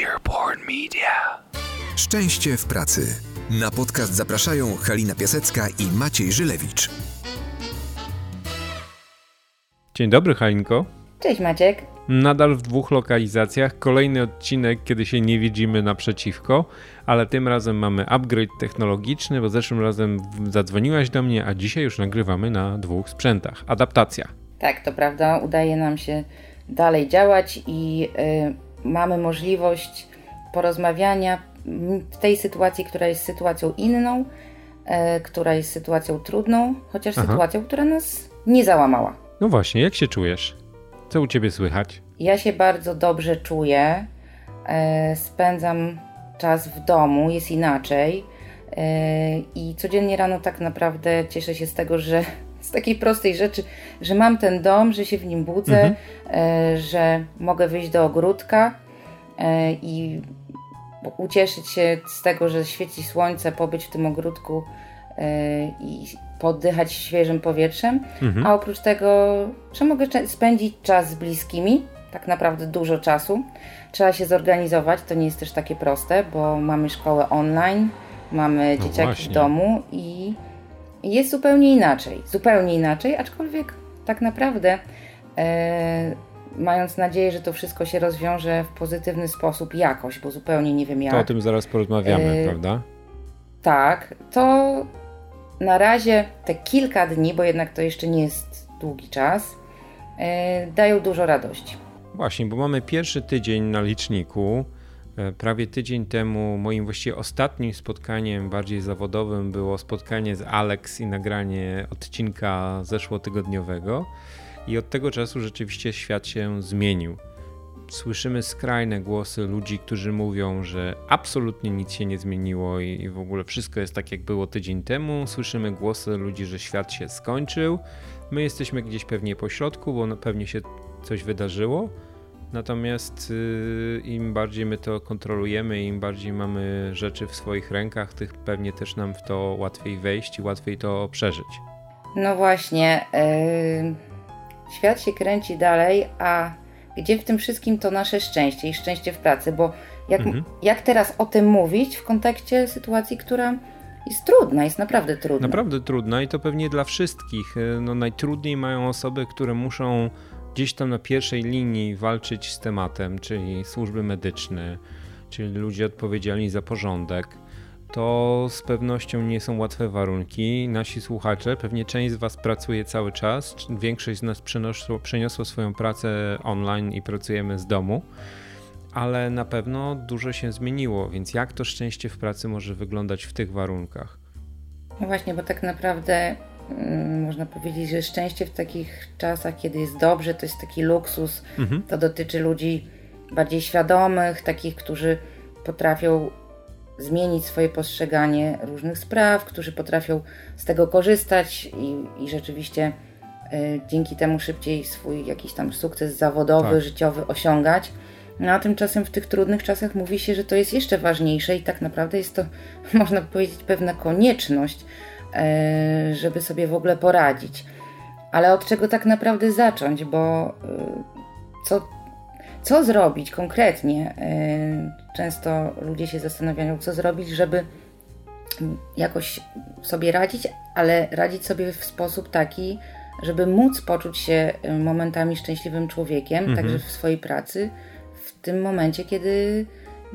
Earborn Media. Szczęście w pracy. Na podcast zapraszają Halina Piasecka i Maciej Żylewicz. Dzień dobry, Halinko. Cześć Maciek. Nadal w dwóch lokalizacjach. Kolejny odcinek, kiedy się nie widzimy naprzeciwko, ale tym razem mamy upgrade technologiczny, bo zeszłym razem zadzwoniłaś do mnie, a dzisiaj już nagrywamy na dwóch sprzętach. Adaptacja. Tak, to prawda. Udaje nam się dalej działać i y, mamy możliwość porozmawiania w tej sytuacji, która jest sytuacją inną, y, która jest sytuacją trudną, chociaż Aha. sytuacją, która nas nie załamała. No właśnie, jak się czujesz? Co u ciebie słychać? Ja się bardzo dobrze czuję. Y, spędzam czas w domu, jest inaczej. I codziennie rano tak naprawdę cieszę się z tego, że z takiej prostej rzeczy, że mam ten dom, że się w nim budzę, mhm. e, że mogę wyjść do ogródka e, i ucieszyć się z tego, że świeci słońce, pobyć w tym ogródku e, i poddychać świeżym powietrzem, mhm. a oprócz tego, że mogę spędzić czas z bliskimi, tak naprawdę dużo czasu. Trzeba się zorganizować, to nie jest też takie proste, bo mamy szkołę online, mamy no dzieciaki właśnie. w domu i jest zupełnie inaczej. Zupełnie inaczej, aczkolwiek tak naprawdę e, mając nadzieję, że to wszystko się rozwiąże w pozytywny sposób jakoś, bo zupełnie nie wiem jak. To o tym zaraz porozmawiamy, e, prawda? Tak, to na razie te kilka dni, bo jednak to jeszcze nie jest długi czas, e, dają dużo radości. Właśnie, bo mamy pierwszy tydzień na liczniku. E, prawie tydzień temu moim właściwie ostatnim spotkaniem bardziej zawodowym było spotkanie z Alex i nagranie odcinka zeszłotygodniowego. I od tego czasu rzeczywiście świat się zmienił. Słyszymy skrajne głosy ludzi, którzy mówią, że absolutnie nic się nie zmieniło i w ogóle wszystko jest tak, jak było tydzień temu. Słyszymy głosy ludzi, że świat się skończył. My jesteśmy gdzieś pewnie po środku, bo pewnie się coś wydarzyło Natomiast y, im bardziej my to kontrolujemy, im bardziej mamy rzeczy w swoich rękach, tych pewnie też nam w to łatwiej wejść i łatwiej to przeżyć. No właśnie, yy, świat się kręci dalej, a gdzie w tym wszystkim to nasze szczęście i szczęście w pracy? Bo jak, mhm. jak teraz o tym mówić w kontekście sytuacji, która jest trudna, jest naprawdę trudna. Naprawdę trudna i to pewnie dla wszystkich. Y, no, najtrudniej mają osoby, które muszą gdzieś tam na pierwszej linii walczyć z tematem, czyli służby medyczne, czyli ludzie odpowiedzialni za porządek, to z pewnością nie są łatwe warunki. Nasi słuchacze, pewnie część z Was pracuje cały czas, większość z nas przeniosło, przeniosło swoją pracę online i pracujemy z domu, ale na pewno dużo się zmieniło, więc jak to szczęście w pracy może wyglądać w tych warunkach? No właśnie, bo tak naprawdę Mm, można powiedzieć, że szczęście w takich czasach, kiedy jest dobrze, to jest taki luksus. Mhm. To dotyczy ludzi bardziej świadomych, takich, którzy potrafią zmienić swoje postrzeganie różnych spraw, którzy potrafią z tego korzystać i, i rzeczywiście y, dzięki temu szybciej swój jakiś tam sukces zawodowy, tak. życiowy osiągać. No a tymczasem w tych trudnych czasach mówi się, że to jest jeszcze ważniejsze i tak naprawdę jest to, można powiedzieć, pewna konieczność, E, żeby sobie w ogóle poradzić. Ale od czego tak naprawdę zacząć, bo e, co, co zrobić konkretnie? E, często ludzie się zastanawiają, co zrobić, żeby jakoś sobie radzić, ale radzić sobie w sposób taki, żeby móc poczuć się momentami szczęśliwym człowiekiem, mhm. także w swojej pracy, w tym momencie, kiedy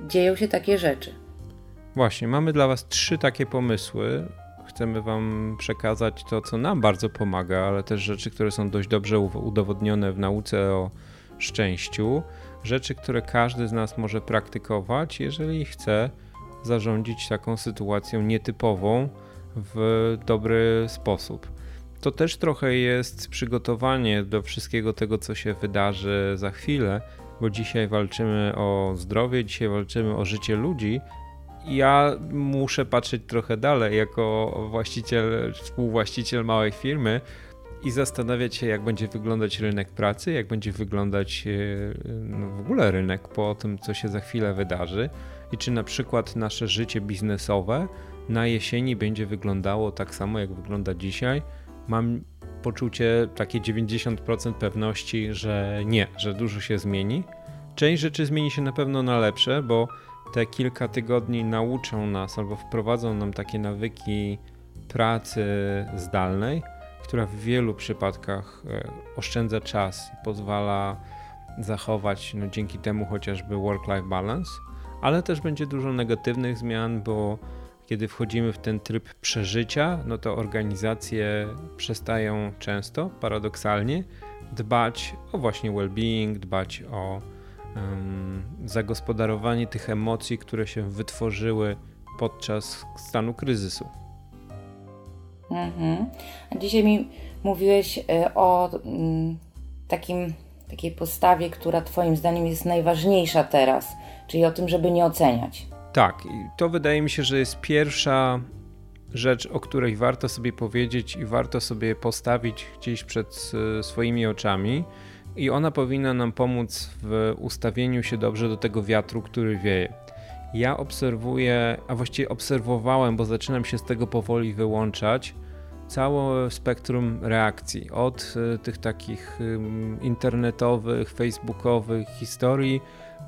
dzieją się takie rzeczy. Właśnie, mamy dla Was trzy takie pomysły, chcemy Wam przekazać to, co nam bardzo pomaga, ale też rzeczy, które są dość dobrze udowodnione w nauce o szczęściu. Rzeczy, które każdy z nas może praktykować, jeżeli chce zarządzić taką sytuacją nietypową w dobry sposób. To też trochę jest przygotowanie do wszystkiego tego, co się wydarzy za chwilę, bo dzisiaj walczymy o zdrowie, dzisiaj walczymy o życie ludzi, ja muszę patrzeć trochę dalej jako właściciel, współwłaściciel małej firmy i zastanawiać się, jak będzie wyglądać rynek pracy, jak będzie wyglądać e, no w ogóle rynek po tym, co się za chwilę wydarzy i czy na przykład nasze życie biznesowe na jesieni będzie wyglądało tak samo, jak wygląda dzisiaj. Mam poczucie takie 90% pewności, że nie, że dużo się zmieni Część rzeczy zmieni się na pewno na lepsze, bo te kilka tygodni nauczą nas albo wprowadzą nam takie nawyki pracy zdalnej, która w wielu przypadkach e, oszczędza czas i pozwala zachować no, dzięki temu chociażby work-life balance, ale też będzie dużo negatywnych zmian, bo kiedy wchodzimy w ten tryb przeżycia, no to organizacje przestają często, paradoksalnie, dbać o właśnie well-being, dbać o um, zagospodarowanie tych emocji, które się wytworzyły podczas stanu kryzysu. Mhm. A dzisiaj mi mówiłeś e, o mm, takim, takiej postawie, która Twoim zdaniem jest najważniejsza teraz, czyli o tym, żeby nie oceniać. Tak, i to wydaje mi się, że jest pierwsza rzecz, o której warto sobie powiedzieć i warto sobie postawić gdzieś przed e, swoimi oczami. I ona powinna nam pomóc w ustawieniu się dobrze do tego wiatru, który wieje. Ja obserwuję, a właściwie obserwowałem, bo zaczynam się z tego powoli wyłączać, całe spektrum reakcji. Od e, tych takich internetowych, facebookowych historii,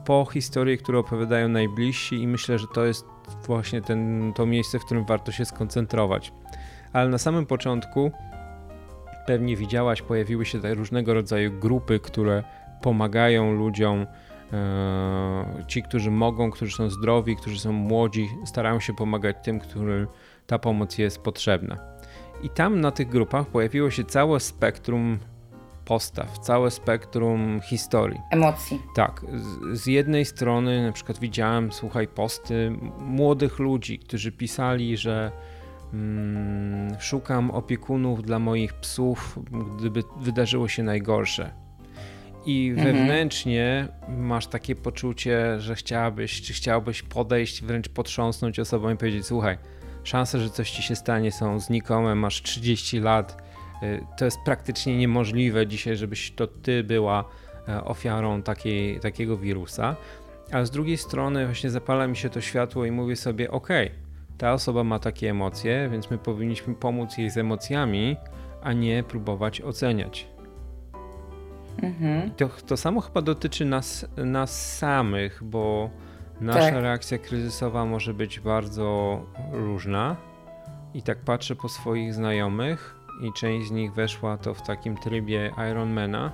po historie, które opowiadają najbliżsi, i myślę, że to jest właśnie ten, to miejsce, w którym warto się skoncentrować. Ale na samym początku pewnie widziałaś, pojawiły się różnego rodzaju grupy, które pomagają ludziom. E, ci, którzy mogą, którzy są zdrowi, którzy są młodzi, starają się pomagać tym, którym ta pomoc jest potrzebna. I tam na tych grupach pojawiło się całe spektrum postaw, całe spektrum historii. Emocji. Tak. Z, z, jednej strony na przykład widziałem, słuchaj, posty młodych ludzi, którzy pisali, że mm, szukam opiekunów dla moich psów, gdyby wydarzyło się najgorsze. I mhm. wewnętrznie masz takie poczucie, że chciałabyś, czy chciałbyś podejść, wręcz potrząsnąć osobą i powiedzieć: Słuchaj, szanse, że coś ci się stanie są znikome, masz 30 lat Y, to jest praktycznie niemożliwe dzisiaj, żebyś to ty była e, ofiarą takiej, takiego wirusa. A z drugiej strony właśnie zapala mi się to światło i mówię sobie, ok, ta osoba ma takie emocje, więc my powinniśmy pomóc jej z emocjami, a nie próbować oceniać. Mhm. To, to samo chyba dotyczy nas, nas samych, bo nasza tak. reakcja kryzysowa może być bardzo różna. I tak patrzę po swoich znajomych, i część z nich weszła to w takim trybie Ironmana.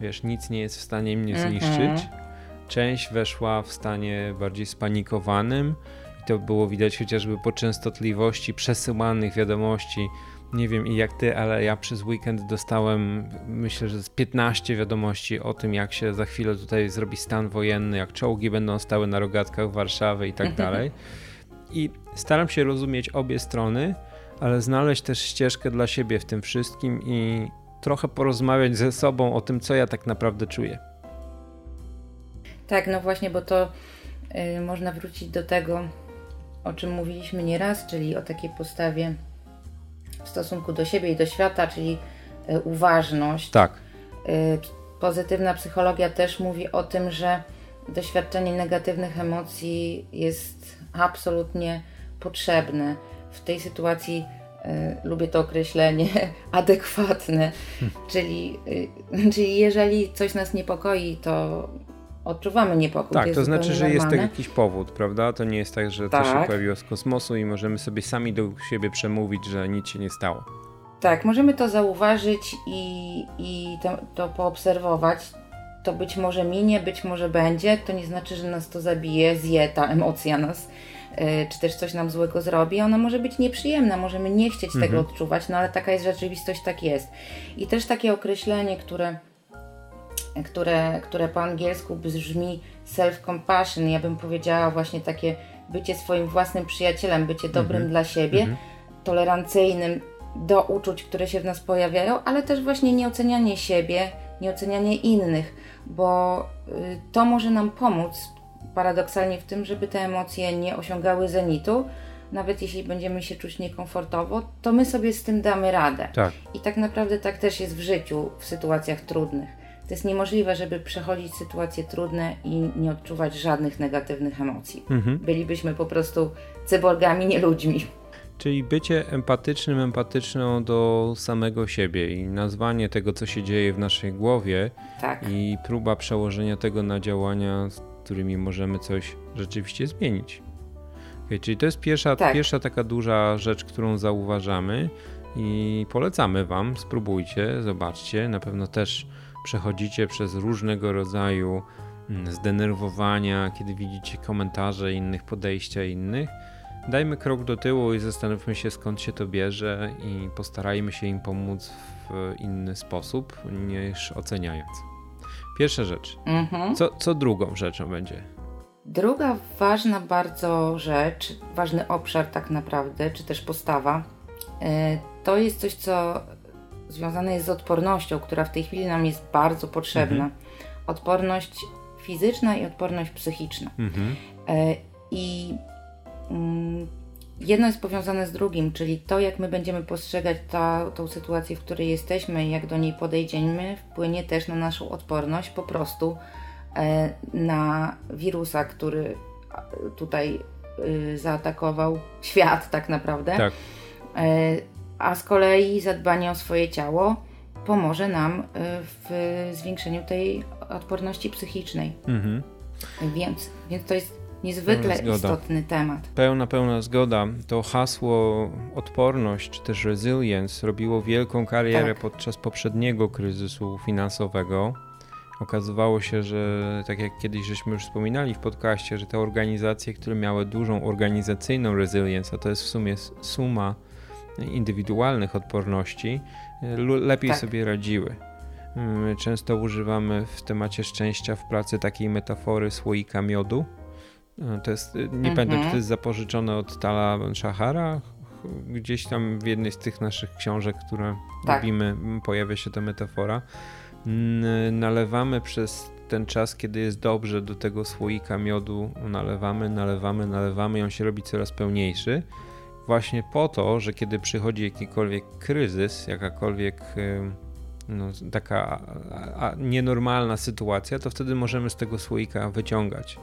Wiesz, nic nie jest w stanie mnie mhm. zniszczyć. Część weszła w stanie bardziej spanikowanym i to było widać chociażby po częstotliwości przesyłanych wiadomości. Nie wiem i jak ty, ale ja przez weekend dostałem myślę, że z 15 wiadomości o tym, jak się za chwilę tutaj zrobi stan wojenny, jak czołgi będą stały na rogatkach Warszawy i tak mhm. dalej. I staram się rozumieć obie strony ale znaleźć też ścieżkę dla siebie w tym wszystkim i trochę porozmawiać ze sobą o tym, co ja tak naprawdę czuję. Tak, no właśnie, bo to yy, można wrócić do tego, o czym mówiliśmy nieraz, czyli o takiej postawie w stosunku do siebie i do świata, czyli yy, uważność. Tak. Yy, pozytywna psychologia też mówi o tym, że doświadczenie negatywnych emocji jest absolutnie potrzebne w tej sytuacji y, lubię to określenie adekwatne, czyli, y, czyli jeżeli coś nas niepokoi, to odczuwamy niepokój. Tak, to, to znaczy, że normalne. jest jakiś powód, prawda? To nie jest tak, że tak. to się pojawiło z kosmosu i możemy sobie sami do siebie przemówić, że nic się nie stało. Tak, możemy to zauważyć i, i to, to poobserwować. To być może minie, być może będzie. To nie znaczy, że nas to zabije, zje ta emocja nas E, czy też coś nam złego zrobi, ona może być nieprzyjemna, możemy nie chcieć mhm. tego odczuwać, no ale taka jest rzeczywistość, tak jest. I też takie określenie, które, które, które po angielsku brzmi self-compassion, ja bym powiedziała właśnie takie bycie swoim własnym przyjacielem, bycie dobrym mhm. dla siebie, mhm. tolerancyjnym do uczuć, które się w nas pojawiają, ale też właśnie nieocenianie siebie, nieocenianie innych, bo y, to może nam pomóc paradoksalnie w tym, żeby te emocje nie osiągały zenitu, nawet jeśli będziemy się czuć niekomfortowo, to my sobie z tym damy radę. Tak. I tak naprawdę tak też jest w życiu, w sytuacjach trudnych. To jest niemożliwe, żeby przechodzić sytuacje trudne i nie odczuwać żadnych negatywnych emocji. Mhm. Bylibyśmy po prostu cyborgami, nie ludźmi. Czyli bycie empatycznym, empatyczną do samego siebie i nazwanie tego, co się dzieje w naszej głowie tak. i próba przełożenia tego na działania, z którymi możemy coś rzeczywiście zmienić. Okay, czyli to jest pierwsza, tak. pierwsza taka duża rzecz, którą zauważamy i polecamy Wam. Spróbujcie, zobaczcie. Na pewno też przechodzicie przez różnego rodzaju mm, zdenerwowania, kiedy widzicie komentarze innych, podejścia innych. Dajmy krok do tyłu i zastanówmy się skąd się to bierze i postarajmy się im pomóc w inny sposób niż oceniając. Pierwsza rzecz. Mhm. Co, co drugą rzeczą będzie? Druga ważna bardzo rzecz, ważny obszar tak naprawdę, czy też postawa, e, to jest coś, co związane jest z odpornością, która w tej chwili nam jest bardzo potrzebna. Mhm. Odporność fizyczna i odporność psychiczna. Mhm. E, I mm, jedno jest powiązane z drugim, czyli to, jak my będziemy postrzegać ta, tą sytuację, w której jesteśmy, jak do niej podejdziemy, wpłynie też na naszą odporność po prostu E, na wirusa, który tutaj y, zaatakował świat tak naprawdę. Tak. A z kolei zadbanie o swoje ciało pomoże nam y, w zwiększeniu tej odporności psychicznej. Mhm. Więc, więc to jest niezwykle istotny temat. Pełna, pełna zgoda. To hasło odporność, czy też resilience robiło wielką karierę tak. podczas poprzedniego kryzysu finansowego okazywało się, że tak jak kiedyś żeśmy już wspominali w podcaście, że te organizacje, które miały dużą organizacyjną resilience, a to jest w sumie suma indywidualnych odporności, lepiej tak. sobie radziły. My często używamy w temacie szczęścia w pracy takiej metafory słoika miodu. To jest, nie mhm. pamiętam, czy to jest zapożyczone od Tala Shahara, gdzieś tam w jednej z tych naszych książek, które tak. lubimy, pojawia się ta metafora nalewamy przez ten czas, kiedy jest dobrze, do tego słoika miodu nalewamy, nalewamy, nalewamy i on się robi coraz pełniejszy. Właśnie po to, że kiedy przychodzi jakikolwiek kryzys, jakakolwiek no, taka nienormalna sytuacja, to wtedy możemy z tego słoika wyciągać.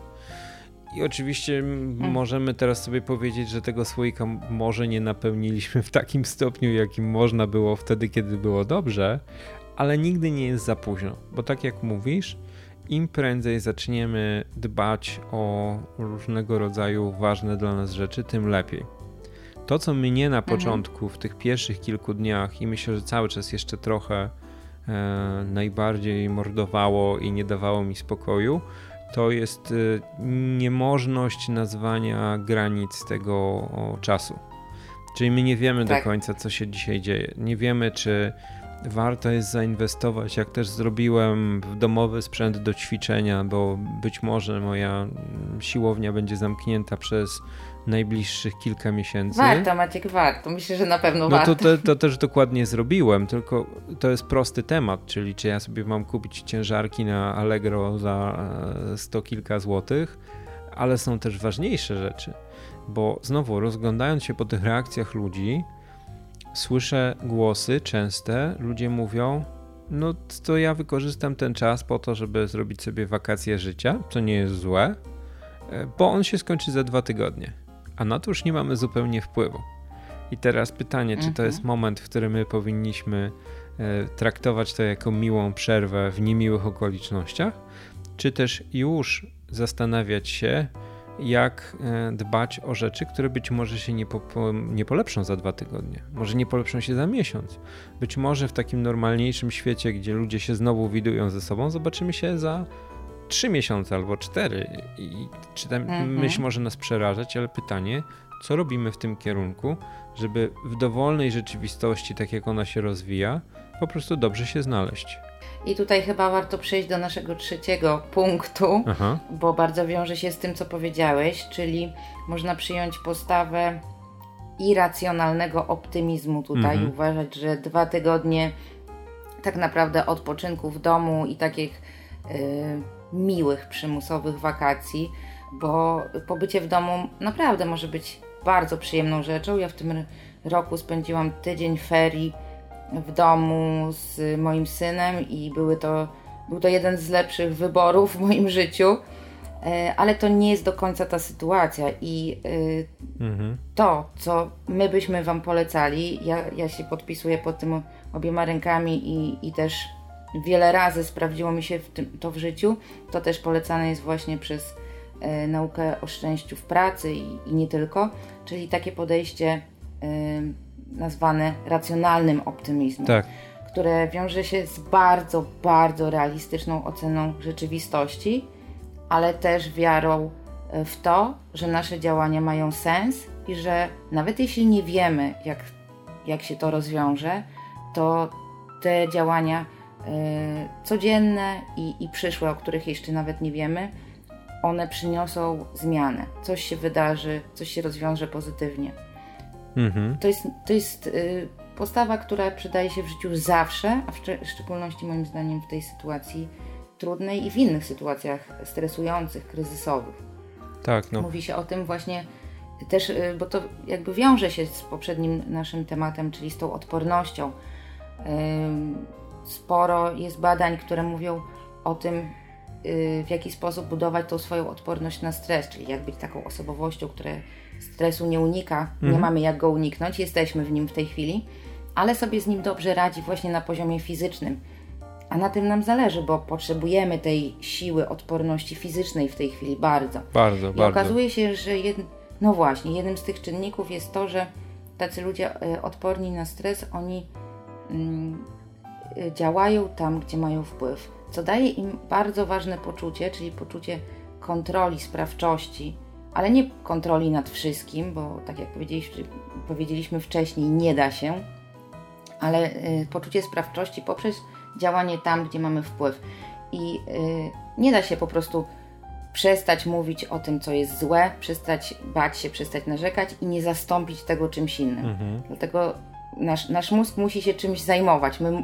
I oczywiście mhm. możemy teraz sobie powiedzieć, że tego słoika może nie napełniliśmy w takim stopniu, jakim można było wtedy, kiedy było dobrze, ale nigdy nie jest za późno, bo tak jak mówisz, im prędzej zaczniemy dbać o różnego rodzaju ważne dla nas rzeczy, tym lepiej. To, co mnie na mhm. początku, w tych pierwszych kilku dniach i myślę, że cały czas jeszcze trochę e, najbardziej mordowało i nie dawało mi spokoju, to jest e, niemożność nazwania granic tego czasu. Czyli my nie wiemy tak. do końca, co się dzisiaj dzieje. Nie wiemy, czy warto jest zainwestować, jak też zrobiłem w domowy sprzęt do ćwiczenia, bo być może moja siłownia będzie zamknięta przez najbliższych kilka miesięcy. Warto, Maciek, warto. Myślę, że na pewno no warto. No to, to, to też dokładnie zrobiłem, tylko to jest prosty temat, czyli czy ja sobie mam kupić ciężarki na Allegro za e, sto kilka złotych, ale są też ważniejsze rzeczy, bo znowu rozglądając się po tych reakcjach ludzi, słyszę głosy częste, ludzie mówią, no to ja wykorzystam ten czas po to, żeby zrobić sobie wakacje życia, co nie jest złe, e, bo on się skończy za dwa tygodnie, a na to już nie mamy zupełnie wpływu. I teraz pytanie, czy to mhm. jest moment, w którym my powinniśmy e, traktować to jako miłą przerwę w niemiłych okolicznościach, czy też już zastanawiać się, jak e, dbać o rzeczy, które być może się nie, po, nie polepszą za dwa tygodnie, może nie polepszą się za miesiąc. Być może w takim normalniejszym świecie, gdzie ludzie się znowu widują ze sobą, zobaczymy się za trzy miesiące albo cztery. I czy ta mhm. myśl może nas przerażać, ale pytanie, co robimy w tym kierunku, żeby w dowolnej rzeczywistości, tak jak ona się rozwija, po prostu dobrze się znaleźć. I tutaj chyba warto przejść do naszego trzeciego punktu, Aha. bo bardzo wiąże się z tym, co powiedziałeś, czyli można przyjąć postawę irracjonalnego optymizmu tutaj, mhm. uważać, że dwa tygodnie tak naprawdę odpoczynku w domu i takich y, miłych, przymusowych wakacji, bo pobycie w domu naprawdę może być bardzo przyjemną rzeczą. Ja w tym roku spędziłam tydzień ferii w domu z moim synem i były to, był to jeden z lepszych wyborów w moim życiu. E, ale to nie jest do końca ta sytuacja i e, mhm. to, co my byśmy Wam polecali, ja, ja się podpisuję pod tym obiema rękami i, i też wiele razy sprawdziło mi się w tym, to w życiu, to też polecane jest właśnie przez e, naukę o szczęściu w pracy i, i, nie tylko, czyli takie podejście e, nazwane racjonalnym optymizmem. Tak. Które wiąże się z bardzo, bardzo realistyczną oceną rzeczywistości, ale też wiarą e, w to, że nasze działania mają sens i że nawet jeśli nie wiemy, jak, jak się to rozwiąże, to te działania y, codzienne i, i przyszłe, o których jeszcze nawet nie wiemy, one przyniosą zmianę. Coś się wydarzy, coś się rozwiąże pozytywnie. Mhm. To jest, to jest y, postawa, która przydaje się w życiu zawsze, a w szczególności moim zdaniem w tej sytuacji trudnej i w innych sytuacjach stresujących, kryzysowych. Tak, no. Mówi się o tym właśnie też, y, bo to jakby wiąże się z poprzednim naszym tematem, czyli z tą odpornością. Sporo jest badań, które mówią o tym, y, w jaki sposób budować tą swoją odporność na stres, czyli jak być taką osobowością, która stresu nie unika, mhm. nie mamy jak go uniknąć, jesteśmy w nim w tej chwili, ale sobie z nim dobrze radzi właśnie na poziomie fizycznym a na tym nam zależy, bo potrzebujemy tej siły odporności fizycznej w tej chwili bardzo. Bardzo, I bardzo. okazuje się, że jed... no właśnie, jednym z tych czynników jest to, że tacy ludzie e, odporni na stres, oni mm, działają tam, gdzie mają wpływ, co daje im bardzo ważne poczucie, czyli poczucie kontroli, sprawczości, ale nie kontroli nad wszystkim, bo tak jak powiedzieliśmy, wcześniej, nie da się, ale y, poczucie sprawczości poprzez działanie tam, gdzie mamy wpływ. I yy, nie da się po prostu przestać mówić o tym, co jest złe, przestać bać się, przestać narzekać i nie zastąpić tego czymś innym. Mhm. Dlatego nasz, nasz mózg musi się czymś zajmować. My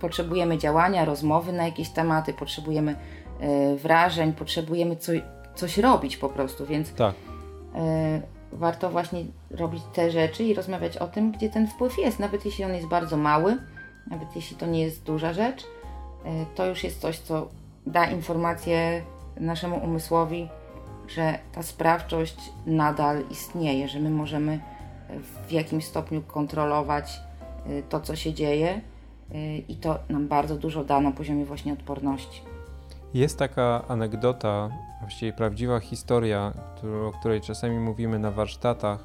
potrzebujemy działania, rozmowy na jakieś tematy, potrzebujemy yy, wrażeń, potrzebujemy co, coś robić po prostu, więc tak. yy, warto właśnie robić te rzeczy i rozmawiać o tym, gdzie ten wpływ jest, nawet jeśli on jest bardzo mały nawet jeśli to nie jest duża rzecz, e, to już jest coś, co da informację naszemu umysłowi, że ta sprawczość nadal istnieje, że my możemy w jakimś stopniu kontrolować e, to, co się dzieje e, i to nam bardzo dużo da na poziomie właśnie odporności. Jest taka anegdota, właściwie prawdziwa historia, o której czasami mówimy na warsztatach.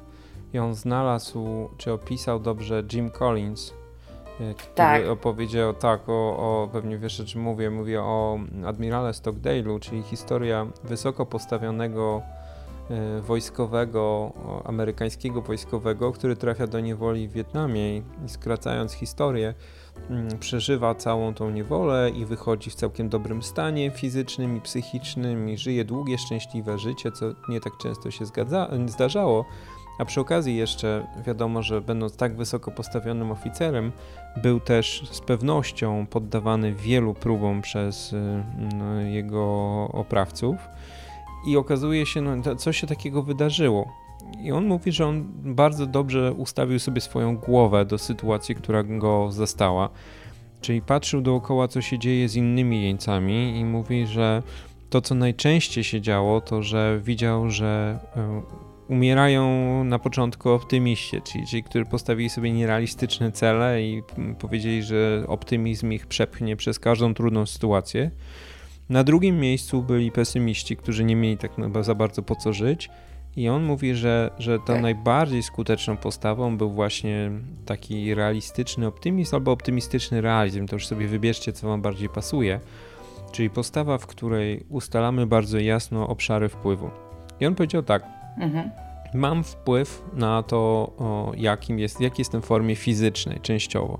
I on znalazł, czy opisał dobrze Jim Collins, który tak. opowiedział tak, o, o, pewnie wiesz o czym mówię, mówię o admirale Stockdale'u, czyli historia wysoko postawionego wojskowego, amerykańskiego wojskowego, który trafia do niewoli w Wietnamie i skracając historię, mm, przeżywa całą tą niewolę i wychodzi w całkiem dobrym stanie fizycznym i psychicznym i żyje długie, szczęśliwe życie, co nie tak często się zgadza, zdarzało. A przy okazji jeszcze wiadomo, że będąc tak wysoko postawionym oficerem, był też z pewnością poddawany wielu próbom przez no, jego oprawców. I okazuje się, no, co się takiego wydarzyło. I on mówi, że on bardzo dobrze ustawił sobie swoją głowę do sytuacji, która go zastała. Czyli patrzył dookoła, co się dzieje z innymi jeńcami, i mówi, że to, co najczęściej się działo, to że widział, że y, umierają na początku optymiści, czyli ci, którzy postawili sobie nierealistyczne cele i powiedzieli, że optymizm ich przepchnie przez każdą trudną sytuację. Na drugim miejscu byli pesymiści, którzy nie mieli tak za bardzo po co żyć. I on mówi, że, że tą tak. najbardziej skuteczną postawą był właśnie taki realistyczny optymizm albo optymistyczny realizm. To już sobie wybierzcie, co wam bardziej pasuje. Czyli postawa, w której ustalamy bardzo jasno obszary wpływu. I on powiedział tak: Mhm. Mam wpływ na to, o, jakim jest, jak jestem w formie fizycznej, częściowo.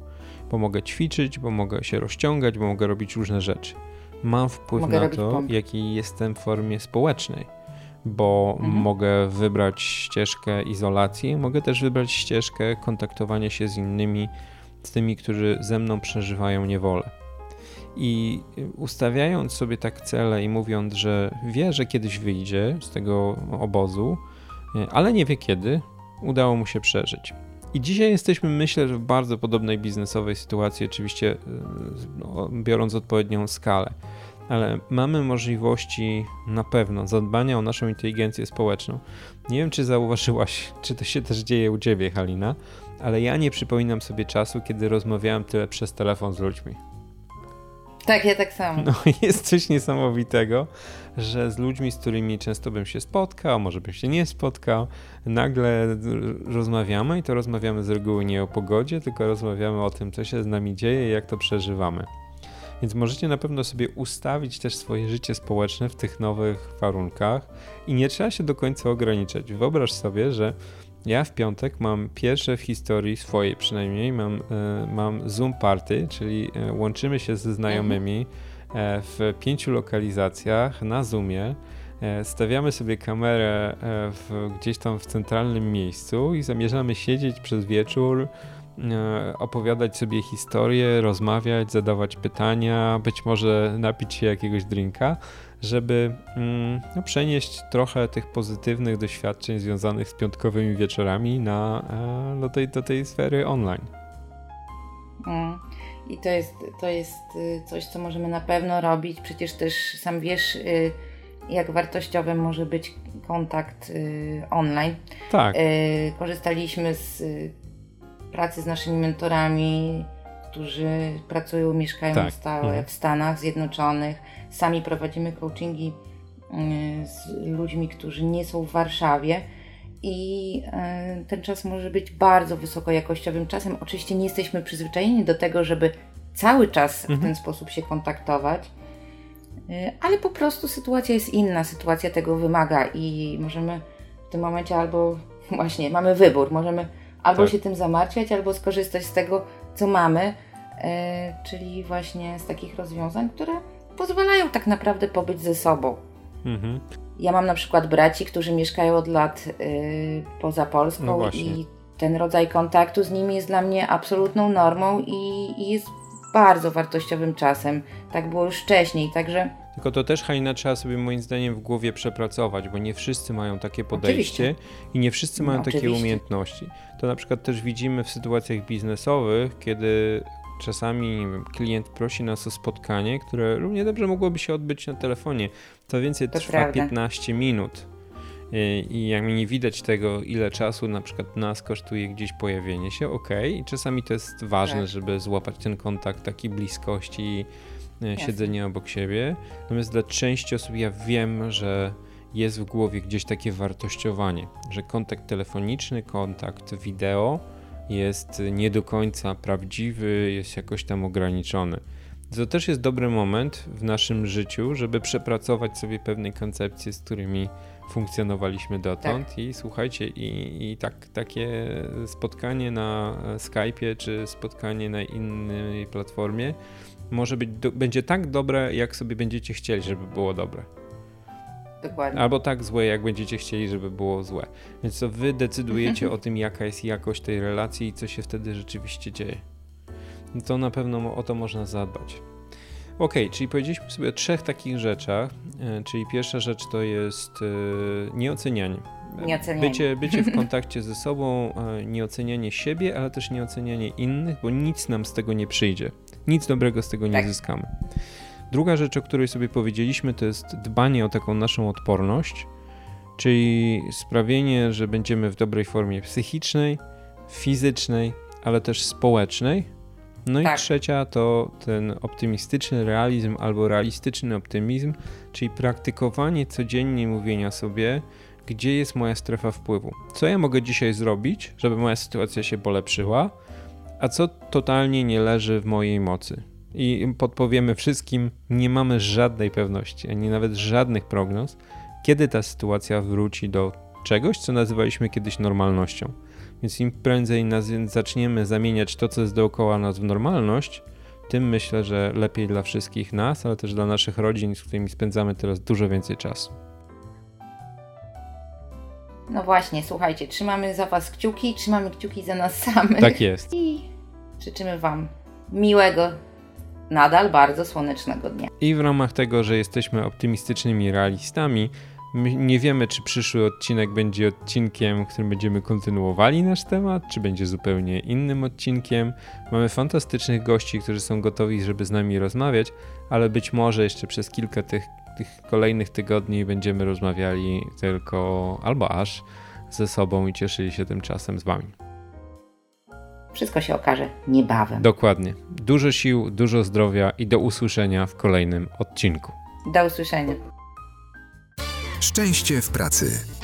Bo mogę ćwiczyć, bo mogę się rozciągać, bo mogę robić różne rzeczy. Mam wpływ mogę na to, pomp. jaki jestem w formie społecznej, bo mhm. mogę wybrać ścieżkę izolacji, mogę też wybrać ścieżkę kontaktowania się z innymi, z tymi, którzy ze mną przeżywają niewolę. I ustawiając sobie tak cele i mówiąc, że wie, że kiedyś wyjdzie z tego obozu, e, ale nie wie kiedy, udało mu się przeżyć. I dzisiaj jesteśmy, myślę, że w bardzo podobnej biznesowej sytuacji, oczywiście e, no, biorąc odpowiednią skalę. ale mamy możliwości na pewno zadbania o naszą inteligencję społeczną. Nie wiem, czy zauważyłaś, czy to się też dzieje u ciebie, Halina, ale ja nie przypominam sobie czasu, kiedy rozmawiałem tyle przez telefon z ludźmi. Tak, ja tak samo. No, jest coś niesamowitego, że z ludźmi, z którymi często bym się spotkał, może bym się nie spotkał, nagle rozmawiamy i to rozmawiamy z reguły nie o pogodzie, tylko rozmawiamy o tym, co się z nami dzieje i jak to przeżywamy. Więc możecie na pewno sobie ustawić też swoje życie społeczne w tych nowych warunkach i nie trzeba się do końca ograniczać. Wyobraź sobie, że ja w piątek mam pierwsze w historii swojej przynajmniej, mam, e, mam Zoom Party, czyli e, łączymy się ze znajomymi e, w pięciu lokalizacjach na Zoomie. Stawiamy sobie kamerę w, gdzieś tam w centralnym miejscu i zamierzamy siedzieć przez wieczór, opowiadać sobie historie, rozmawiać, zadawać pytania, być może napić się jakiegoś drinka żeby mm, no, przenieść trochę tych pozytywnych doświadczeń związanych z piątkowymi wieczorami na, e, do, tej, do tej sfery online. Mm. I to jest, to jest y, coś, co możemy na pewno robić. Przecież też sam wiesz, y, jak wartościowy może być kontakt y, online. Tak. Korzystaliśmy z pracy z naszymi mentorami, którzy pracują, mieszkają tak. stałe mhm. w Stanach Zjednoczonych Sami prowadzimy coachingi mm, z ludźmi, którzy nie są w Warszawie i e, ten czas może być bardzo wysokojakościowym czasem. Oczywiście nie jesteśmy przyzwyczajeni do tego, żeby cały czas mhm. w ten sposób się kontaktować, e, ale po prostu sytuacja jest inna, sytuacja tego wymaga i możemy w tym momencie albo właśnie mamy wybór, możemy albo tak. się tym zamartwiać, albo skorzystać z tego, co mamy, czyli właśnie z takich rozwiązań, które pozwalają tak naprawdę pobyć ze sobą. Mhm. Ja mam na przykład braci, którzy mieszkają od lat yy, poza Polską no i ten rodzaj kontaktu z nimi jest dla mnie absolutną normą i, i jest bardzo wartościowym czasem. Tak było już wcześniej, także... Tylko to też Halina trzeba sobie moim zdaniem w głowie przepracować, bo nie wszyscy mają takie podejście oczywiście. i nie wszyscy mają no, takie umiejętności. To na przykład też widzimy w sytuacjach biznesowych, kiedy czasami wiem, klient prosi nas o spotkanie, które równie dobrze mogłoby się odbyć na telefonie. Co więcej, to trwa prawda. 15 minut. I jak mi nie widać tego, ile czasu na przykład nas kosztuje gdzieś pojawienie się, ok, i czasami to jest ważne, tak. żeby złapać ten kontakt takiej bliskości, e, Jasne. siedzenia obok siebie. Natomiast dla części osób ja wiem, że jest w głowie gdzieś takie wartościowanie, że kontakt telefoniczny, kontakt wideo jest nie do końca prawdziwy, jest jakoś tam ograniczony. To też jest dobry moment w naszym życiu, żeby przepracować sobie pewne koncepcje, z którymi funkcjonowaliśmy dotąd tak. i słuchajcie, i, i tak, takie spotkanie na Skype'ie czy spotkanie na innej platformie może być, będzie tak dobre, jak sobie będziecie chcieli, żeby było dobre. Dokładnie. Albo tak złe, jak będziecie chcieli, żeby było złe. Więc to wy decydujecie o tym, jaka jest jakość tej relacji i co się wtedy rzeczywiście dzieje. To na pewno o to można zadbać. Ok, czyli powiedzieliśmy sobie o trzech takich rzeczach. E, czyli pierwsza rzecz to jest e, nieocenianie. Nieocenianie. Bycie, bycie w kontakcie ze sobą, e, nieocenianie siebie, ale też nieocenianie innych, bo nic nam z tego nie przyjdzie. Nic dobrego z tego nie tak. zyskamy. Druga rzecz, o której sobie powiedzieliśmy, to jest dbanie o taką naszą odporność, czyli sprawienie, że będziemy w dobrej formie psychicznej, fizycznej, ale też społecznej. No tak. i trzecia to ten optymistyczny realizm albo realistyczny optymizm, czyli praktykowanie codziennie mówienia sobie, gdzie jest moja strefa wpływu. Co ja mogę dzisiaj zrobić, żeby moja sytuacja się polepszyła, a co totalnie nie leży w mojej mocy i podpowiemy wszystkim, nie mamy żadnej pewności, ani nawet żadnych prognoz, kiedy ta sytuacja wróci do czegoś, co nazywaliśmy kiedyś normalnością. Więc im prędzej zaczniemy zamieniać to, co jest dookoła nas w normalność, tym myślę, że lepiej dla wszystkich nas, ale też dla naszych rodzin, z którymi spędzamy teraz dużo więcej czasu. No właśnie, słuchajcie, trzymamy za Was kciuki, trzymamy kciuki za nas samych. Tak jest. I życzymy Wam miłego nadal bardzo słonecznego dnia. I w ramach tego, że jesteśmy optymistycznymi realistami, nie wiemy, czy przyszły odcinek będzie odcinkiem, w którym będziemy kontynuowali nasz temat, czy będzie zupełnie innym odcinkiem. Mamy fantastycznych gości, którzy są gotowi, żeby z nami rozmawiać, ale być może jeszcze przez kilka tych, tych kolejnych tygodni będziemy rozmawiali tylko albo aż ze sobą i cieszyli się tym czasem z Wami. Wszystko się okaże niebawem. Dokładnie. Dużo sił, dużo zdrowia i do usłyszenia w kolejnym odcinku. Do usłyszenia. Szczęście w pracy.